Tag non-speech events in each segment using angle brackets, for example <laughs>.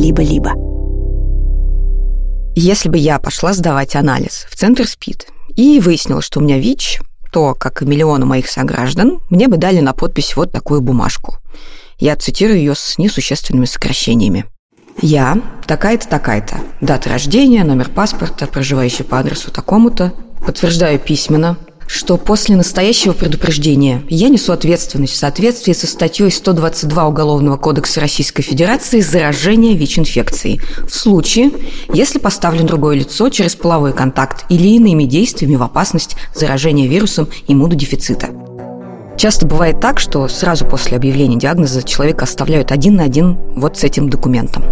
либо-либо. Если бы я пошла сдавать анализ в центр СПИД и выяснила, что у меня ВИЧ, то, как и миллионы моих сограждан, мне бы дали на подпись вот такую бумажку. Я цитирую ее с несущественными сокращениями. Я, такая-то, такая-то, дата рождения, номер паспорта, проживающий по адресу такому-то, подтверждаю письменно, что после настоящего предупреждения я несу ответственность в соответствии со статьей 122 Уголовного кодекса Российской Федерации заражение ВИЧ-инфекцией в случае, если поставлен другое лицо через половой контакт или иными действиями в опасность заражения вирусом иммунодефицита. Часто бывает так, что сразу после объявления диагноза человека оставляют один на один вот с этим документом.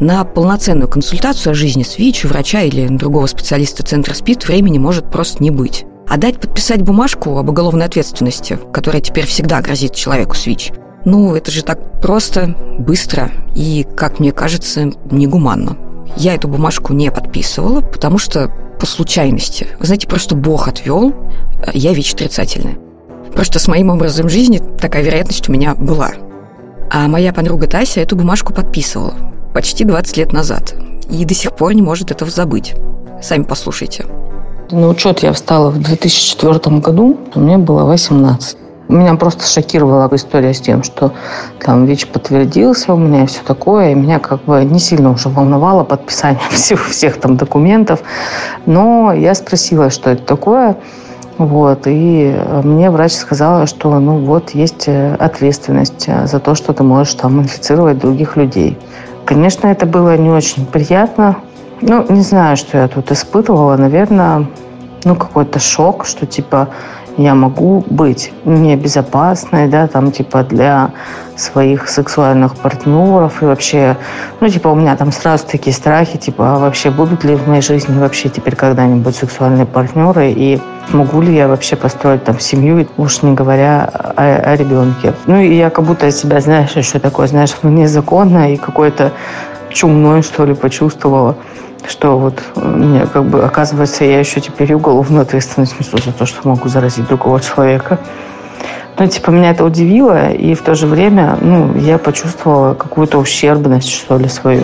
На полноценную консультацию о жизни с ВИЧ у врача или другого специалиста Центра СПИД времени может просто не быть. А дать подписать бумажку об уголовной ответственности, которая теперь всегда грозит человеку с ВИЧ, ну, это же так просто, быстро и, как мне кажется, негуманно. Я эту бумажку не подписывала, потому что по случайности. Вы знаете, просто Бог отвел, я ВИЧ-отрицательная. Просто с моим образом жизни такая вероятность у меня была. А моя подруга Тася эту бумажку подписывала почти 20 лет назад и до сих пор не может этого забыть. Сами послушайте. На учет я встала в 2004 году, мне было 18. Меня просто шокировала история с тем, что там ВИЧ подтвердился у меня и все такое. И меня как бы не сильно уже волновало подписание <laughs> всех, всех там документов. Но я спросила, что это такое. Вот, и мне врач сказала, что ну вот есть э, ответственность э, за то, что ты можешь там инфицировать других людей. Конечно, это было не очень приятно, ну, не знаю, что я тут испытывала. Наверное, ну, какой-то шок, что, типа, я могу быть небезопасной, да, там, типа, для своих сексуальных партнеров и вообще, ну, типа, у меня там сразу такие страхи, типа, а вообще будут ли в моей жизни вообще теперь когда-нибудь сексуальные партнеры и могу ли я вообще построить там семью, уж не говоря о, о ребенке. Ну, и я как будто себя, знаешь, еще такое, знаешь, незаконное и какое-то чумное, что ли, почувствовала что вот мне как бы, оказывается, я еще теперь и уголовную ответственность несу за то, что могу заразить другого человека. Ну, типа, меня это удивило, и в то же время, ну, я почувствовала какую-то ущербность, что ли, свою.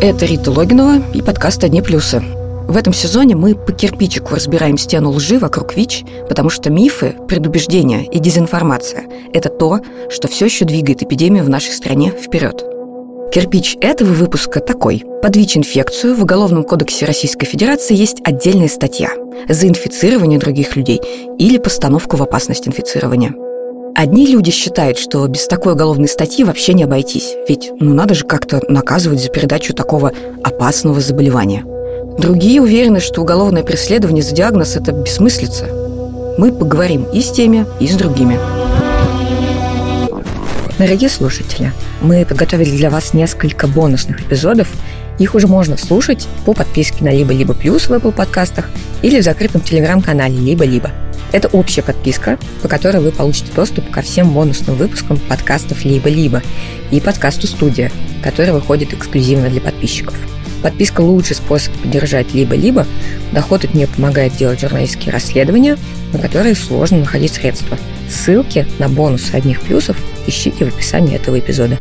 Это Рита Логинова и подкаст «Одни плюсы». В этом сезоне мы по кирпичику разбираем стену лжи вокруг ВИЧ, потому что мифы, предубеждения и дезинформация – это то, что все еще двигает эпидемию в нашей стране вперед. Кирпич этого выпуска такой. Под ВИЧ-инфекцию в Уголовном кодексе Российской Федерации есть отдельная статья за инфицирование других людей или постановку в опасность инфицирования – Одни люди считают, что без такой уголовной статьи вообще не обойтись, ведь ну надо же как-то наказывать за передачу такого опасного заболевания. Другие уверены, что уголовное преследование за диагноз – это бессмыслица. Мы поговорим и с теми, и с другими. Дорогие слушатели, мы подготовили для вас несколько бонусных эпизодов. Их уже можно слушать по подписке на «Либо-либо плюс» в Apple подкастах или в закрытом телеграм-канале «Либо-либо». Это общая подписка, по которой вы получите доступ ко всем бонусным выпускам подкастов «Либо-либо» и подкасту «Студия», который выходит эксклюзивно для подписчиков. Подписка – лучший способ поддержать «Либо-либо». Доход от нее помогает делать журналистские расследования, на которые сложно находить средства. Ссылки на бонусы одних плюсов ищите в описании этого эпизода.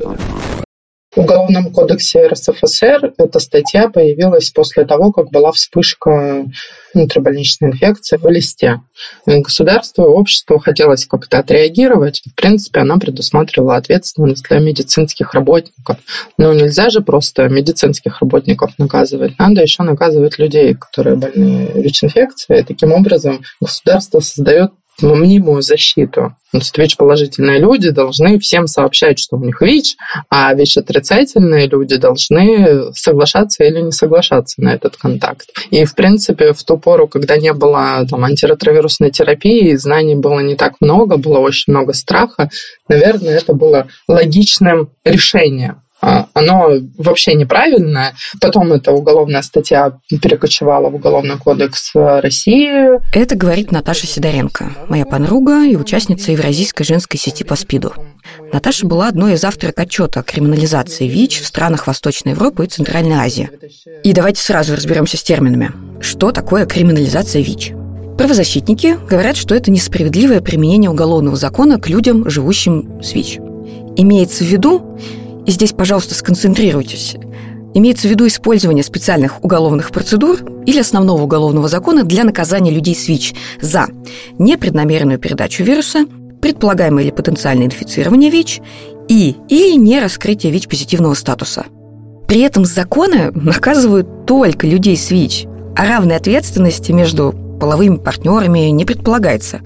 Уголовном кодексе РСФСР эта статья появилась после того, как была вспышка внутрибольничной инфекции в листе. Государство, общество хотелось как-то отреагировать. В принципе, она предусматривала ответственность для медицинских работников. Но нельзя же просто медицинских работников наказывать. Надо еще наказывать людей, которые больны ВИЧ-инфекцией. Таким образом, государство создает мнимую защиту. То есть ВИЧ-положительные люди должны всем сообщать, что у них ВИЧ, а ВИЧ-отрицательные люди должны соглашаться или не соглашаться на этот контакт. И, в принципе, в ту пору, когда не было там, антиретровирусной терапии, знаний было не так много, было очень много страха, наверное, это было логичным решением оно вообще неправильное. Потом эта уголовная статья перекочевала в Уголовный кодекс России. Это говорит Наташа Сидоренко, моя подруга и участница Евразийской женской сети по СПИДу. Наташа была одной из авторок отчета о криминализации ВИЧ в странах Восточной Европы и Центральной Азии. И давайте сразу разберемся с терминами. Что такое криминализация ВИЧ? Правозащитники говорят, что это несправедливое применение уголовного закона к людям, живущим с ВИЧ. Имеется в виду, и здесь, пожалуйста, сконцентрируйтесь, имеется в виду использование специальных уголовных процедур или основного уголовного закона для наказания людей с ВИЧ за непреднамеренную передачу вируса, предполагаемое или потенциальное инфицирование ВИЧ и или не раскрытие ВИЧ-позитивного статуса. При этом законы наказывают только людей с ВИЧ, а равной ответственности между половыми партнерами не предполагается.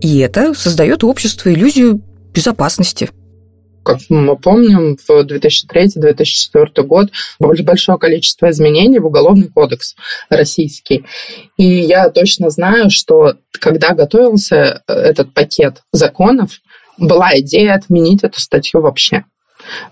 И это создает обществу иллюзию безопасности – как мы помним, в 2003-2004 год было большое количество изменений в Уголовный кодекс российский. И я точно знаю, что когда готовился этот пакет законов, была идея отменить эту статью вообще.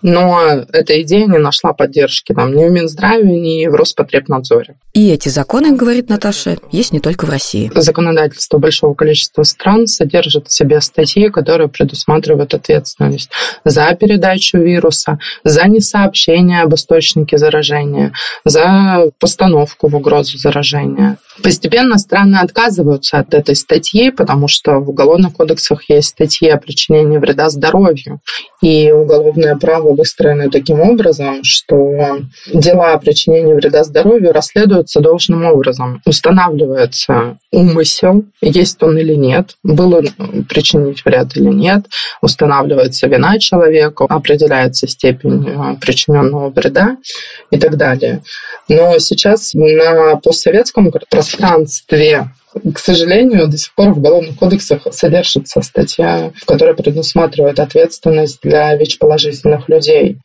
Но эта идея не нашла поддержки там, ни в Минздраве, ни в Роспотребнадзоре. И эти законы, говорит Наташа, есть не только в России. Законодательство большого количества стран содержит в себе статьи, которые предусматривают ответственность за передачу вируса, за несообщение об источнике заражения, за постановку в угрозу заражения. Постепенно страны отказываются от этой статьи, потому что в уголовных кодексах есть статьи о причинении вреда здоровью. И уголовное право выстроено таким образом, что дела о причинении вреда здоровью расследуются должным образом. Устанавливается умысел, есть он или нет, было причинить вред или нет, устанавливается вина человека, определяется степень э, причиненного вреда и так далее. Но сейчас на постсоветском пространстве к сожалению, до сих пор в уголовных кодексах содержится статья, в которой предусматривает ответственность для ВИЧ-положительных людей.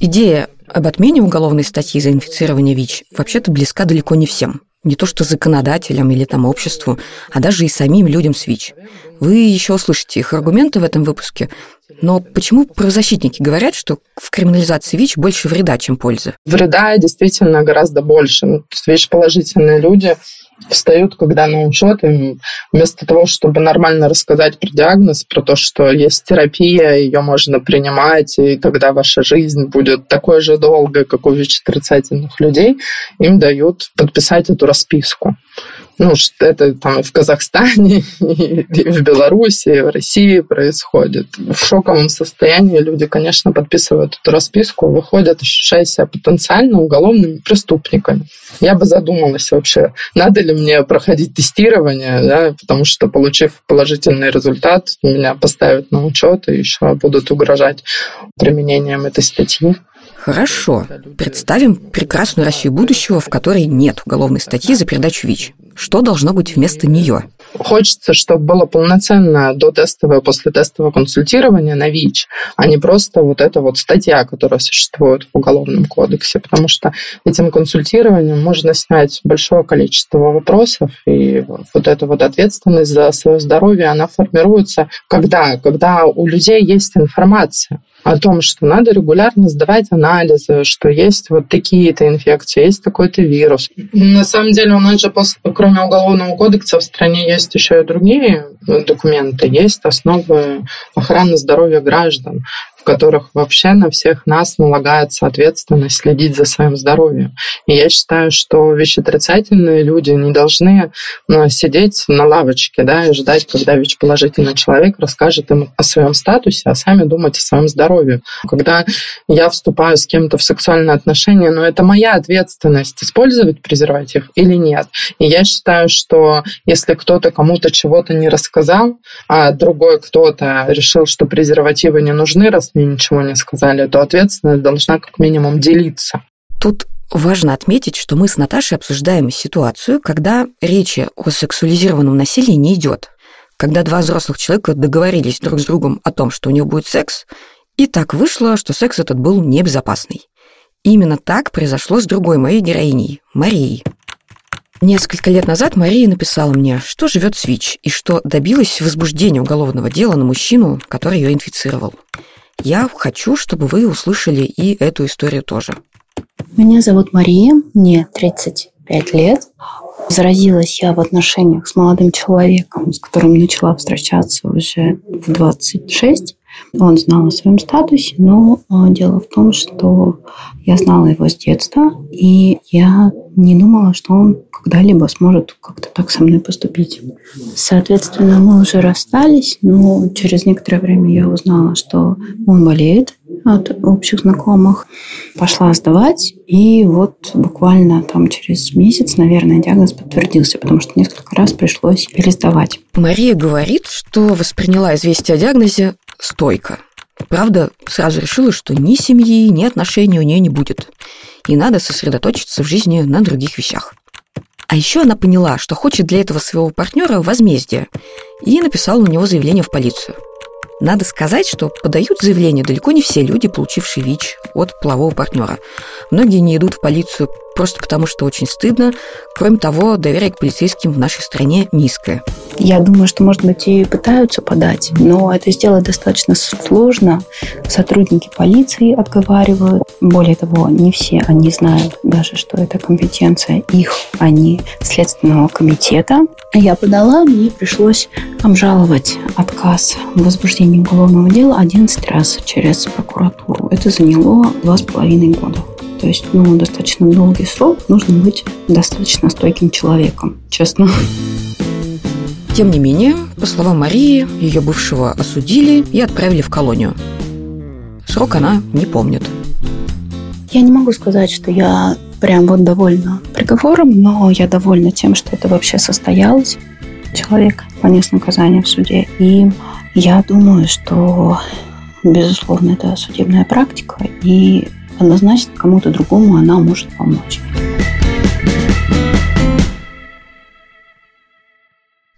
Идея об отмене уголовной статьи за инфицирование ВИЧ вообще-то близка далеко не всем. Не то что законодателям или там обществу, а даже и самим людям с ВИЧ. Вы еще услышите их аргументы в этом выпуске. Но почему правозащитники говорят, что в криминализации ВИЧ больше вреда, чем пользы? Вреда действительно гораздо больше. ВИЧ-положительные люди встают, когда на учет, и вместо того, чтобы нормально рассказать про диагноз, про то, что есть терапия, ее можно принимать, и тогда ваша жизнь будет такой же долгой, как у ВИЧ-отрицательных людей, им дают подписать эту расписку. Ну, это там и в Казахстане, <laughs> и в Беларуси, и в России происходит. В шоковом состоянии люди, конечно, подписывают эту расписку, выходят, ощущая себя потенциально уголовными преступниками. Я бы задумалась вообще, надо ли мне проходить тестирование, да, потому что, получив положительный результат, меня поставят на учет и еще будут угрожать применением этой статьи. Хорошо. Представим прекрасную Россию будущего, в которой нет уголовной статьи за передачу ВИЧ. Что должно быть вместо нее? Хочется, чтобы было полноценное до-тестовое, после-тестовое консультирование на ВИЧ, а не просто вот эта вот статья, которая существует в Уголовном кодексе, потому что этим консультированием можно снять большое количество вопросов, и вот эта вот ответственность за свое здоровье, она формируется когда? Когда у людей есть информация о том, что надо регулярно сдавать анализы, что есть вот такие-то инфекции, есть такой-то вирус. На самом деле у нас же, кроме Уголовного кодекса, в стране есть еще и другие документы. Есть основы охраны здоровья граждан в которых вообще на всех нас налагается ответственность следить за своим здоровьем. И я считаю, что вещеотрицательные люди не должны ну, сидеть на лавочке да, и ждать, когда ВИЧ-положительный человек расскажет им о своем статусе, а сами думать о своем здоровье. Когда я вступаю с кем-то в сексуальные отношения, но ну, это моя ответственность, использовать презерватив или нет. И я считаю, что если кто-то кому-то чего-то не рассказал, а другой кто-то решил, что презервативы не нужны, мне ничего не сказали, то ответственность должна как минимум делиться. Тут важно отметить, что мы с Наташей обсуждаем ситуацию, когда речи о сексуализированном насилии не идет. Когда два взрослых человека договорились друг с другом о том, что у них будет секс, и так вышло, что секс этот был небезопасный. Именно так произошло с другой моей героиней, Марией. Несколько лет назад Мария написала мне, что живет с ВИЧ и что добилась возбуждения уголовного дела на мужчину, который ее инфицировал. Я хочу, чтобы вы услышали и эту историю тоже. Меня зовут Мария, мне 35 лет. Заразилась я в отношениях с молодым человеком, с которым начала встречаться уже в 26. Он знал о своем статусе, но а, дело в том, что я знала его с детства, и я не думала, что он когда-либо сможет как-то так со мной поступить. Соответственно, мы уже расстались, но через некоторое время я узнала, что он болеет от общих знакомых. Пошла сдавать, и вот буквально там через месяц, наверное, диагноз подтвердился, потому что несколько раз пришлось пересдавать. Мария говорит, что восприняла известие о диагнозе стойко. Правда, сразу решила, что ни семьи, ни отношений у нее не будет. И надо сосредоточиться в жизни на других вещах. А еще она поняла, что хочет для этого своего партнера возмездия, и написала на него заявление в полицию – надо сказать, что подают заявление далеко не все люди, получившие ВИЧ от полового партнера. Многие не идут в полицию просто потому, что очень стыдно. Кроме того, доверие к полицейским в нашей стране низкое. Я думаю, что, может быть, и пытаются подать, но это сделать достаточно сложно. Сотрудники полиции отговаривают. Более того, не все они знают даже, что это компетенция их, а не Следственного комитета. Я подала, мне пришлось обжаловать отказ в возбуждении уголовного дела 11 раз через прокуратуру. Это заняло два с половиной года. То есть, ну, достаточно долгий срок. Нужно быть достаточно стойким человеком, честно. Тем не менее, по словам Марии, ее бывшего осудили и отправили в колонию. Срок она не помнит. Я не могу сказать, что я прям вот довольна приговором, но я довольна тем, что это вообще состоялось. Человек понес наказание в суде. И я думаю, что, безусловно, это судебная практика, и однозначно кому-то другому она может помочь.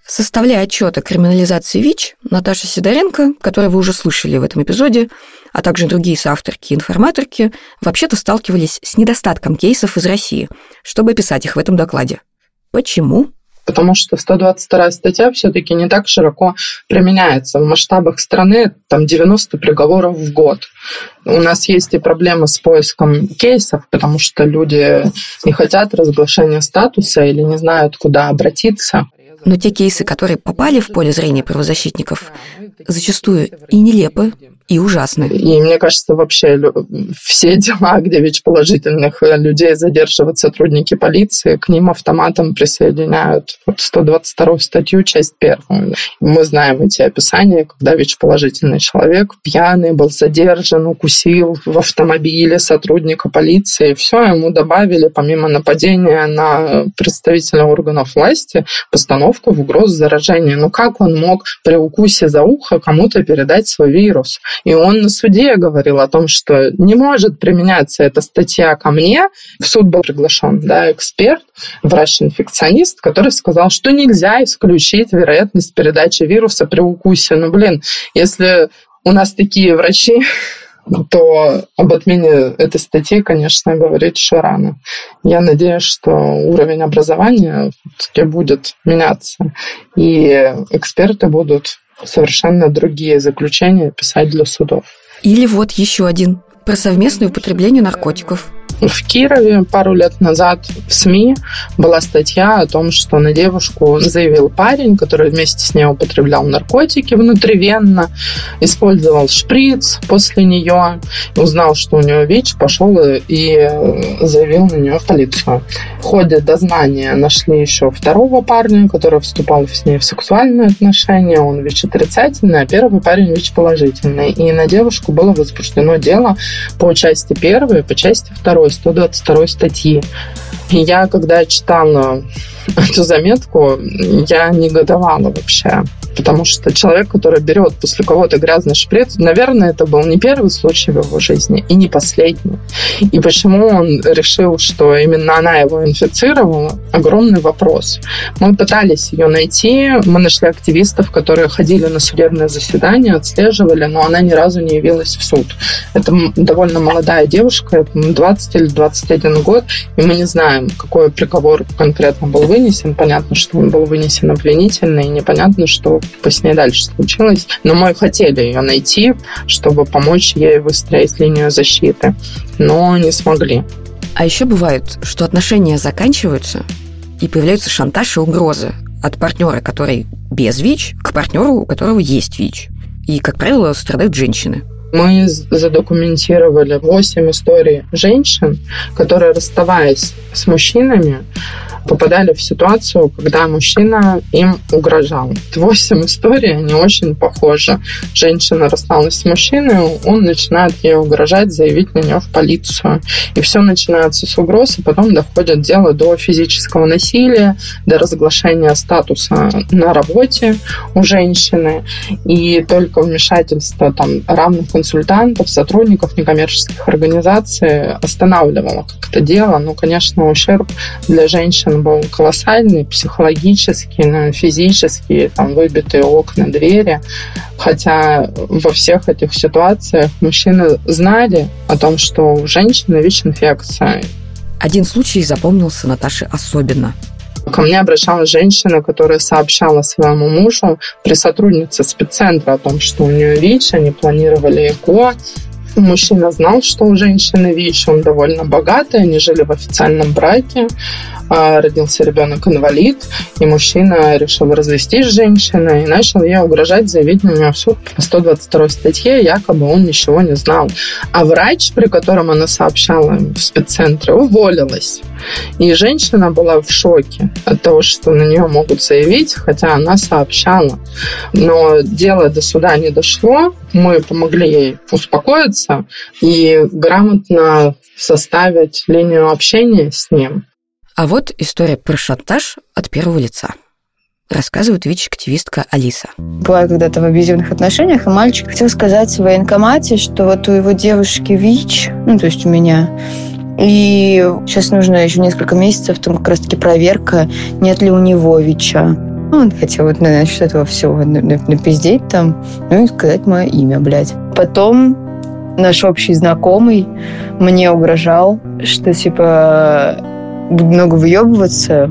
Составляя отчет о криминализации ВИЧ, Наташа Сидоренко, которую вы уже слышали в этом эпизоде, а также другие соавторки и информаторки, вообще-то сталкивались с недостатком кейсов из России, чтобы писать их в этом докладе. Почему? Потому что 122 статья все-таки не так широко применяется. В масштабах страны там 90 приговоров в год. У нас есть и проблемы с поиском кейсов, потому что люди не хотят разглашения статуса или не знают, куда обратиться. Но те кейсы, которые попали в поле зрения правозащитников, зачастую и нелепы, и ужасны. И мне кажется, вообще все <laughs> дела, где ВИЧ-положительных людей задерживают сотрудники полиции, к ним автоматом присоединяют вот 122 статью, часть первую. Мы знаем эти описания, когда ВИЧ-положительный человек пьяный был задержан, укусил в автомобиле сотрудника полиции. Все, ему добавили, помимо нападения на представителя органов власти, постановку в угрозу заражения. Ну как он мог при укусе за ухо кому-то передать свой вирус? И он на суде говорил о том, что не может применяться эта статья ко мне. В суд был приглашен да, эксперт, врач-инфекционист, который сказал, что нельзя исключить вероятность передачи вируса при укусе. Ну, блин, если у нас такие врачи, <laughs> то об отмене этой статьи, конечно, говорить еще рано. Я надеюсь, что уровень образования будет меняться, и эксперты будут совершенно другие заключения писать для судов. Или вот еще один про совместное употребление наркотиков – в Кирове пару лет назад в СМИ была статья о том, что на девушку заявил парень, который вместе с ней употреблял наркотики внутривенно, использовал шприц после нее, узнал, что у нее ВИЧ, пошел и заявил на нее в полицию. В ходе дознания нашли еще второго парня, который вступал с ней в сексуальные отношения. Он ВИЧ-отрицательный, а первый парень ВИЧ-положительный. И на девушку было возбуждено дело по части первой, по части второй 122 статьи. И я, когда читала <laughs> эту заметку, я негодовала вообще потому что человек, который берет после кого-то грязный шприц, наверное, это был не первый случай в его жизни и не последний. И почему он решил, что именно она его инфицировала, огромный вопрос. Мы пытались ее найти, мы нашли активистов, которые ходили на судебное заседание, отслеживали, но она ни разу не явилась в суд. Это довольно молодая девушка, 20 или 21 год, и мы не знаем, какой приговор конкретно был вынесен. Понятно, что он был вынесен обвинительный, и непонятно, что ней дальше случилось. Но мы хотели ее найти, чтобы помочь ей выстроить линию защиты, но не смогли. А еще бывает, что отношения заканчиваются, и появляются шантаж и угрозы от партнера, который без ВИЧ, к партнеру, у которого есть ВИЧ. И, как правило, страдают женщины. Мы задокументировали 8 историй женщин, которые, расставаясь с мужчинами, попадали в ситуацию, когда мужчина им угрожал. Восемь историй, они очень похожи. Женщина рассталась с мужчиной, он начинает ей угрожать, заявить на нее в полицию. И все начинается с угроз, и потом доходит дело до физического насилия, до разглашения статуса на работе у женщины. И только вмешательство там, равных консультантов, сотрудников некоммерческих организаций останавливало как-то дело. Ну, конечно, ущерб для женщин был колоссальный, психологический, ну, физический, там выбитые окна, двери. Хотя во всех этих ситуациях мужчины знали о том, что у женщины ВИЧ-инфекция. Один случай запомнился Наташе особенно. Ко мне обращалась женщина, которая сообщала своему мужу при сотруднице спеццентра о том, что у нее ВИЧ, они планировали ЭКО, Мужчина знал, что у женщины ВИЧ, он довольно богатый, они жили в официальном браке. А, родился ребенок-инвалид, и мужчина решил развестись с женщиной и начал ей угрожать, заявить на нее в суд по 122 статье, якобы он ничего не знал. А врач, при котором она сообщала в спеццентре, уволилась. И женщина была в шоке от того, что на нее могут заявить, хотя она сообщала. Но дело до суда не дошло. Мы помогли ей успокоиться и грамотно составить линию общения с ним. А вот история про шантаж от первого лица. Рассказывает ВИЧ-активистка Алиса. Была когда-то в абьюзивных отношениях, и мальчик хотел сказать в военкомате, что вот у его девушки ВИЧ, ну, то есть у меня, и сейчас нужно еще несколько месяцев, там как раз-таки проверка, нет ли у него ВИЧа. Он хотел вот насчет этого всего напиздеть там, ну и сказать мое имя, блядь. Потом наш общий знакомый мне угрожал, что типа буду много выебываться,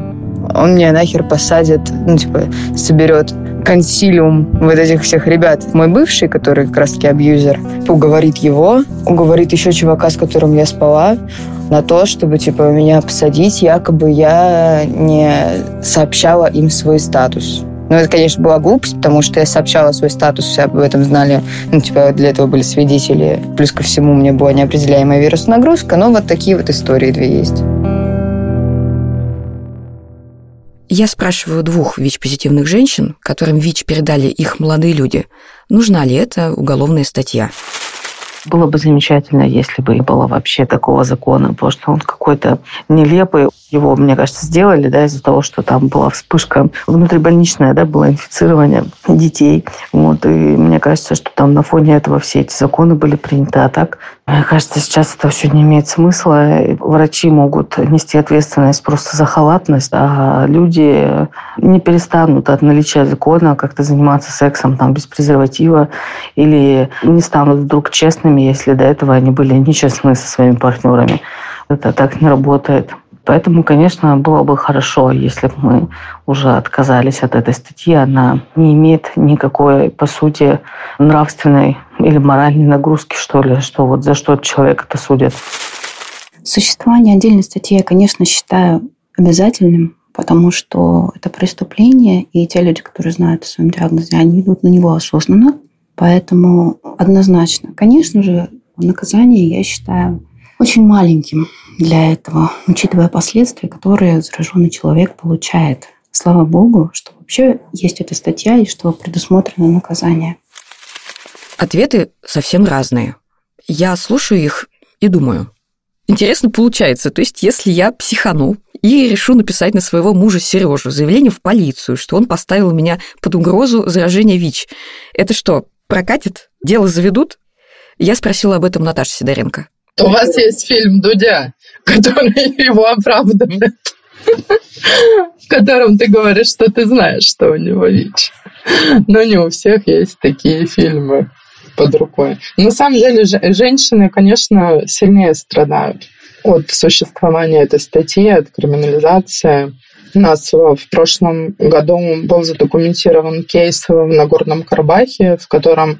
он меня нахер посадит, ну, типа, соберет консилиум вот этих всех ребят. Мой бывший, который как раз-таки абьюзер, уговорит его, уговорит еще чувака, с которым я спала, на то, чтобы, типа, меня посадить, якобы я не сообщала им свой статус. Ну, это, конечно, была глупость, потому что я сообщала свой статус, все об этом знали. Ну, типа, для этого были свидетели. Плюс ко всему, у меня была неопределяемая вирусная нагрузка. Но вот такие вот истории две есть. Я спрашиваю двух ВИЧ-позитивных женщин, которым ВИЧ передали их молодые люди, нужна ли это уголовная статья. Было бы замечательно, если бы не было вообще такого закона, потому что он какой-то нелепый. Его, мне кажется, сделали да, из-за того, что там была вспышка внутрибольничная, да, было инфицирование детей. Вот, и мне кажется, что там на фоне этого все эти законы были приняты. А так, кажется, сейчас это все не имеет смысла. Врачи могут нести ответственность просто за халатность, а люди не перестанут от наличия закона как-то заниматься сексом там без презерватива или не станут вдруг честными, если до этого они были нечестны со своими партнерами. Это так не работает. Поэтому, конечно, было бы хорошо, если бы мы уже отказались от этой статьи. Она не имеет никакой, по сути, нравственной или моральной нагрузки, что ли, что вот за что человек это судит. Существование отдельной статьи я, конечно, считаю обязательным, потому что это преступление, и те люди, которые знают о своем диагнозе, они идут на него осознанно. Поэтому однозначно, конечно же, наказание я считаю очень маленьким для этого, учитывая последствия, которые зараженный человек получает. Слава богу, что вообще есть эта статья и что предусмотрено наказание. Ответы совсем разные. Я слушаю их и думаю, интересно получается. То есть, если я психану и решу написать на своего мужа Сережу заявление в полицию, что он поставил меня под угрозу заражения ВИЧ, это что, прокатит? Дело заведут? Я спросила об этом Наташу Сидоренко. У вас есть фильм «Дудя», который его оправдывает, в котором ты говоришь, что ты знаешь, что у него ВИЧ. Но не у всех есть такие фильмы под рукой. На самом деле, женщины, конечно, сильнее страдают от существования этой статьи, от криминализации. У нас в прошлом году был задокументирован кейс в Нагорном Карабахе, в котором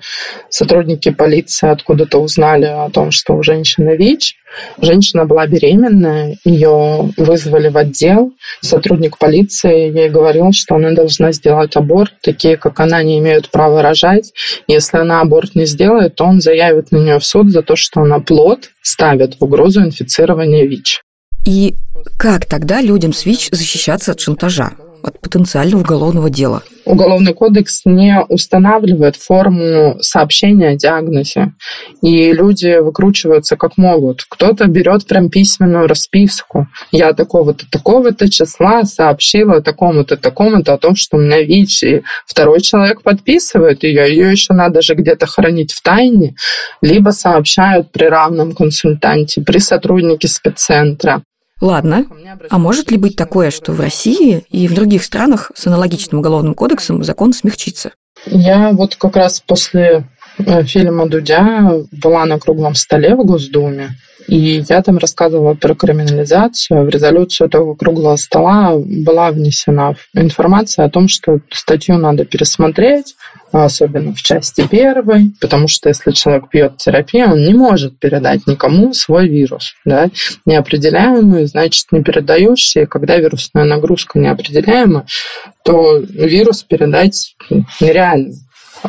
сотрудники полиции откуда-то узнали о том, что у женщины ВИЧ. Женщина была беременная, ее вызвали в отдел. Сотрудник полиции ей говорил, что она должна сделать аборт. Такие, как она, не имеют права рожать. Если она аборт не сделает, то он заявит на нее в суд за то, что она плод ставит в угрозу инфицирования ВИЧ. И как тогда людям с ВИЧ защищаться от шантажа, от потенциального уголовного дела? Уголовный кодекс не устанавливает форму сообщения о диагнозе, и люди выкручиваются как могут. Кто-то берет прям письменную расписку. Я такого-то, такого-то числа сообщила такому-то, такому-то о том, что у меня ВИЧ, и второй человек подписывает ее, ее еще надо же где-то хранить в тайне, либо сообщают при равном консультанте, при сотруднике спеццентра. Ладно. А может ли быть такое, что в России и в других странах с аналогичным уголовным кодексом закон смягчится? Я вот как раз после э, фильма Дудя была на круглом столе в Госдуме, и я там рассказывала про криминализацию. В резолюцию этого круглого стола была внесена информация о том, что статью надо пересмотреть, особенно в части первой, потому что если человек пьет терапию, он не может передать никому свой вирус. Да? Неопределяемый, значит, не передающий. Когда вирусная нагрузка неопределяема, то вирус передать нереально.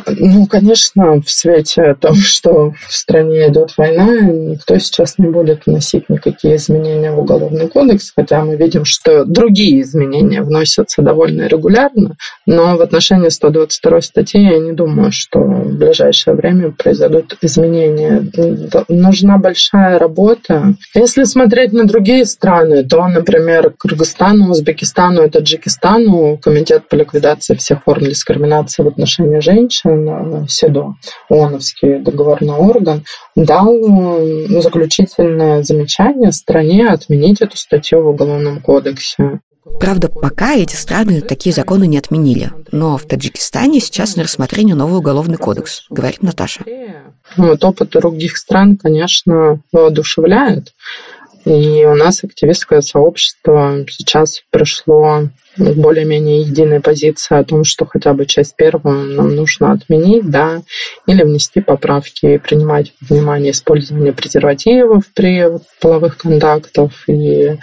Ну, конечно, в свете того, что в стране идет война, никто сейчас не будет вносить никакие изменения в Уголовный кодекс, хотя мы видим, что другие изменения вносятся довольно регулярно, но в отношении 122 статьи я не думаю, что в ближайшее время произойдут изменения. Нужна большая работа. Если смотреть на другие страны, то, например, Кыргызстану, Узбекистану и Таджикистану Комитет по ликвидации всех форм дискриминации в отношении женщин женщин СИДО, ООНовский договорной орган, дал заключительное замечание стране отменить эту статью в Уголовном кодексе. Правда, пока эти страны такие законы не отменили. Но в Таджикистане сейчас на рассмотрении новый уголовный кодекс, говорит Наташа. Вот опыт других стран, конечно, воодушевляет. И у нас активистское сообщество сейчас пришло более-менее единой позиции о том, что хотя бы часть первую нам нужно отменить, да, или внести поправки принимать внимание использование презервативов при половых контактах и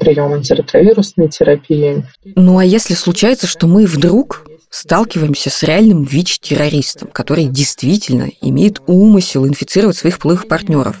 прием антиретровирусной терапии. Ну а если случается, что мы вдруг сталкиваемся с реальным ВИЧ-террористом, который действительно имеет умысел инфицировать своих половых партнеров,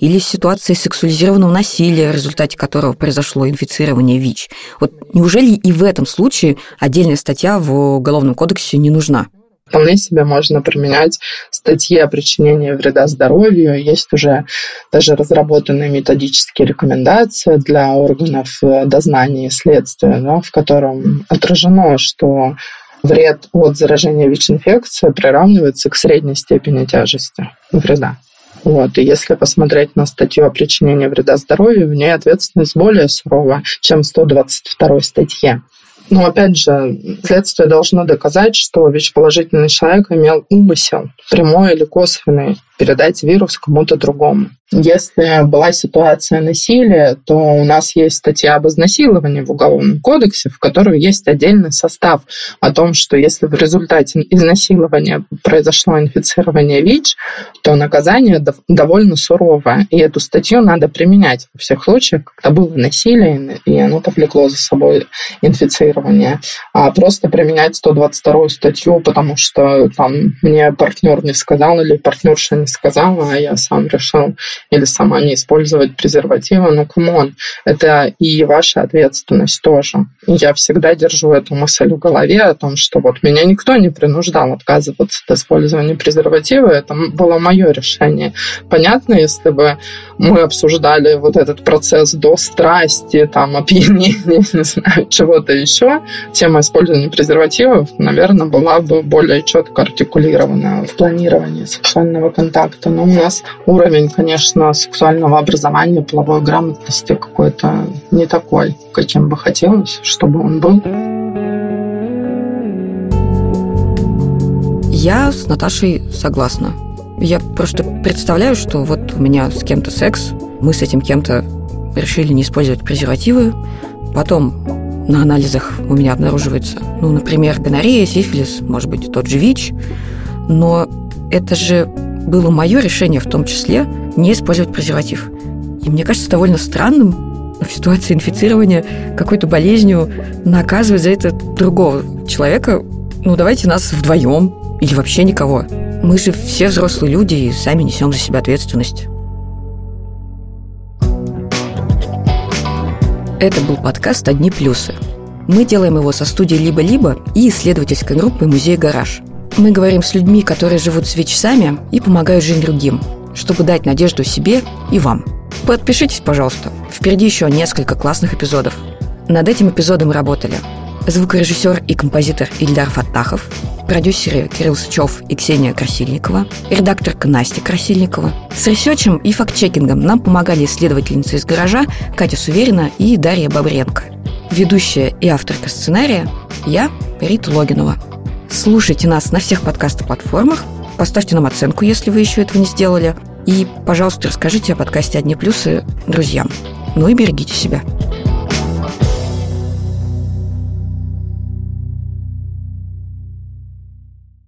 или ситуации сексуализированного насилия, в результате которого произошло инфицирование ВИЧ. Вот неужели и в этом случае отдельная статья в Уголовном кодексе не нужна? Вполне себе можно применять статьи о причинении вреда здоровью. Есть уже даже разработанные методические рекомендации для органов дознания и следствия, да, в котором отражено, что вред от заражения ВИЧ-инфекцией приравнивается к средней степени тяжести вреда. Вот. И если посмотреть на статью о причинении вреда здоровью, в ней ответственность более сурова, чем в 122 статье. Но опять же, следствие должно доказать, что ВИЧ-положительный человек имел умысел, прямой или косвенный, передать вирус кому-то другому. Если была ситуация насилия, то у нас есть статья об изнасиловании в Уголовном кодексе, в которой есть отдельный состав о том, что если в результате изнасилования произошло инфицирование ВИЧ, то наказание довольно суровое. И эту статью надо применять во всех случаях, когда было насилие, и оно повлекло за собой инфицирование. А просто применять 122 статью, потому что там мне партнер не сказал или партнерша не сказала, а я сам решил или сама не использовать презервативы. Ну, come on, это и ваша ответственность тоже. Я всегда держу эту мысль в голове о том, что вот меня никто не принуждал отказываться от использования презерватива. Это было мое решение. Понятно, если бы мы обсуждали вот этот процесс до страсти, там, опьянения, <laughs> не знаю, чего-то еще, тема использования презервативов, наверное, была бы более четко артикулирована в планировании сексуального контакта. Но у нас уровень, конечно, сексуального образования, половой грамотности какой-то не такой, каким бы хотелось, чтобы он был. Я с Наташей согласна. Я просто представляю, что вот у меня с кем-то секс, мы с этим кем-то решили не использовать презервативы, потом на анализах у меня обнаруживается. Ну, например, гонорея, сифилис, может быть, тот же ВИЧ. Но это же было мое решение в том числе не использовать презерватив. И мне кажется довольно странным в ситуации инфицирования какой-то болезнью наказывать за это другого человека. Ну, давайте нас вдвоем или вообще никого. Мы же все взрослые люди и сами несем за себя ответственность. Это был подкаст «Одни плюсы». Мы делаем его со студией «Либо-либо» и исследовательской группой «Музей Гараж». Мы говорим с людьми, которые живут с ВИЧ сами и помогают жить другим, чтобы дать надежду себе и вам. Подпишитесь, пожалуйста. Впереди еще несколько классных эпизодов. Над этим эпизодом работали звукорежиссер и композитор Ильдар Фаттахов, продюсеры Кирилл Сычев и Ксения Красильникова, редакторка Настя Красильникова. С ресерчем и факт-чекингом нам помогали исследовательницы из гаража Катя Суверина и Дарья Бабренко. Ведущая и авторка сценария я, Рита Логинова. Слушайте нас на всех подкаст-платформах, поставьте нам оценку, если вы еще этого не сделали, и, пожалуйста, расскажите о подкасте «Одни плюсы» друзьям. Ну и берегите себя.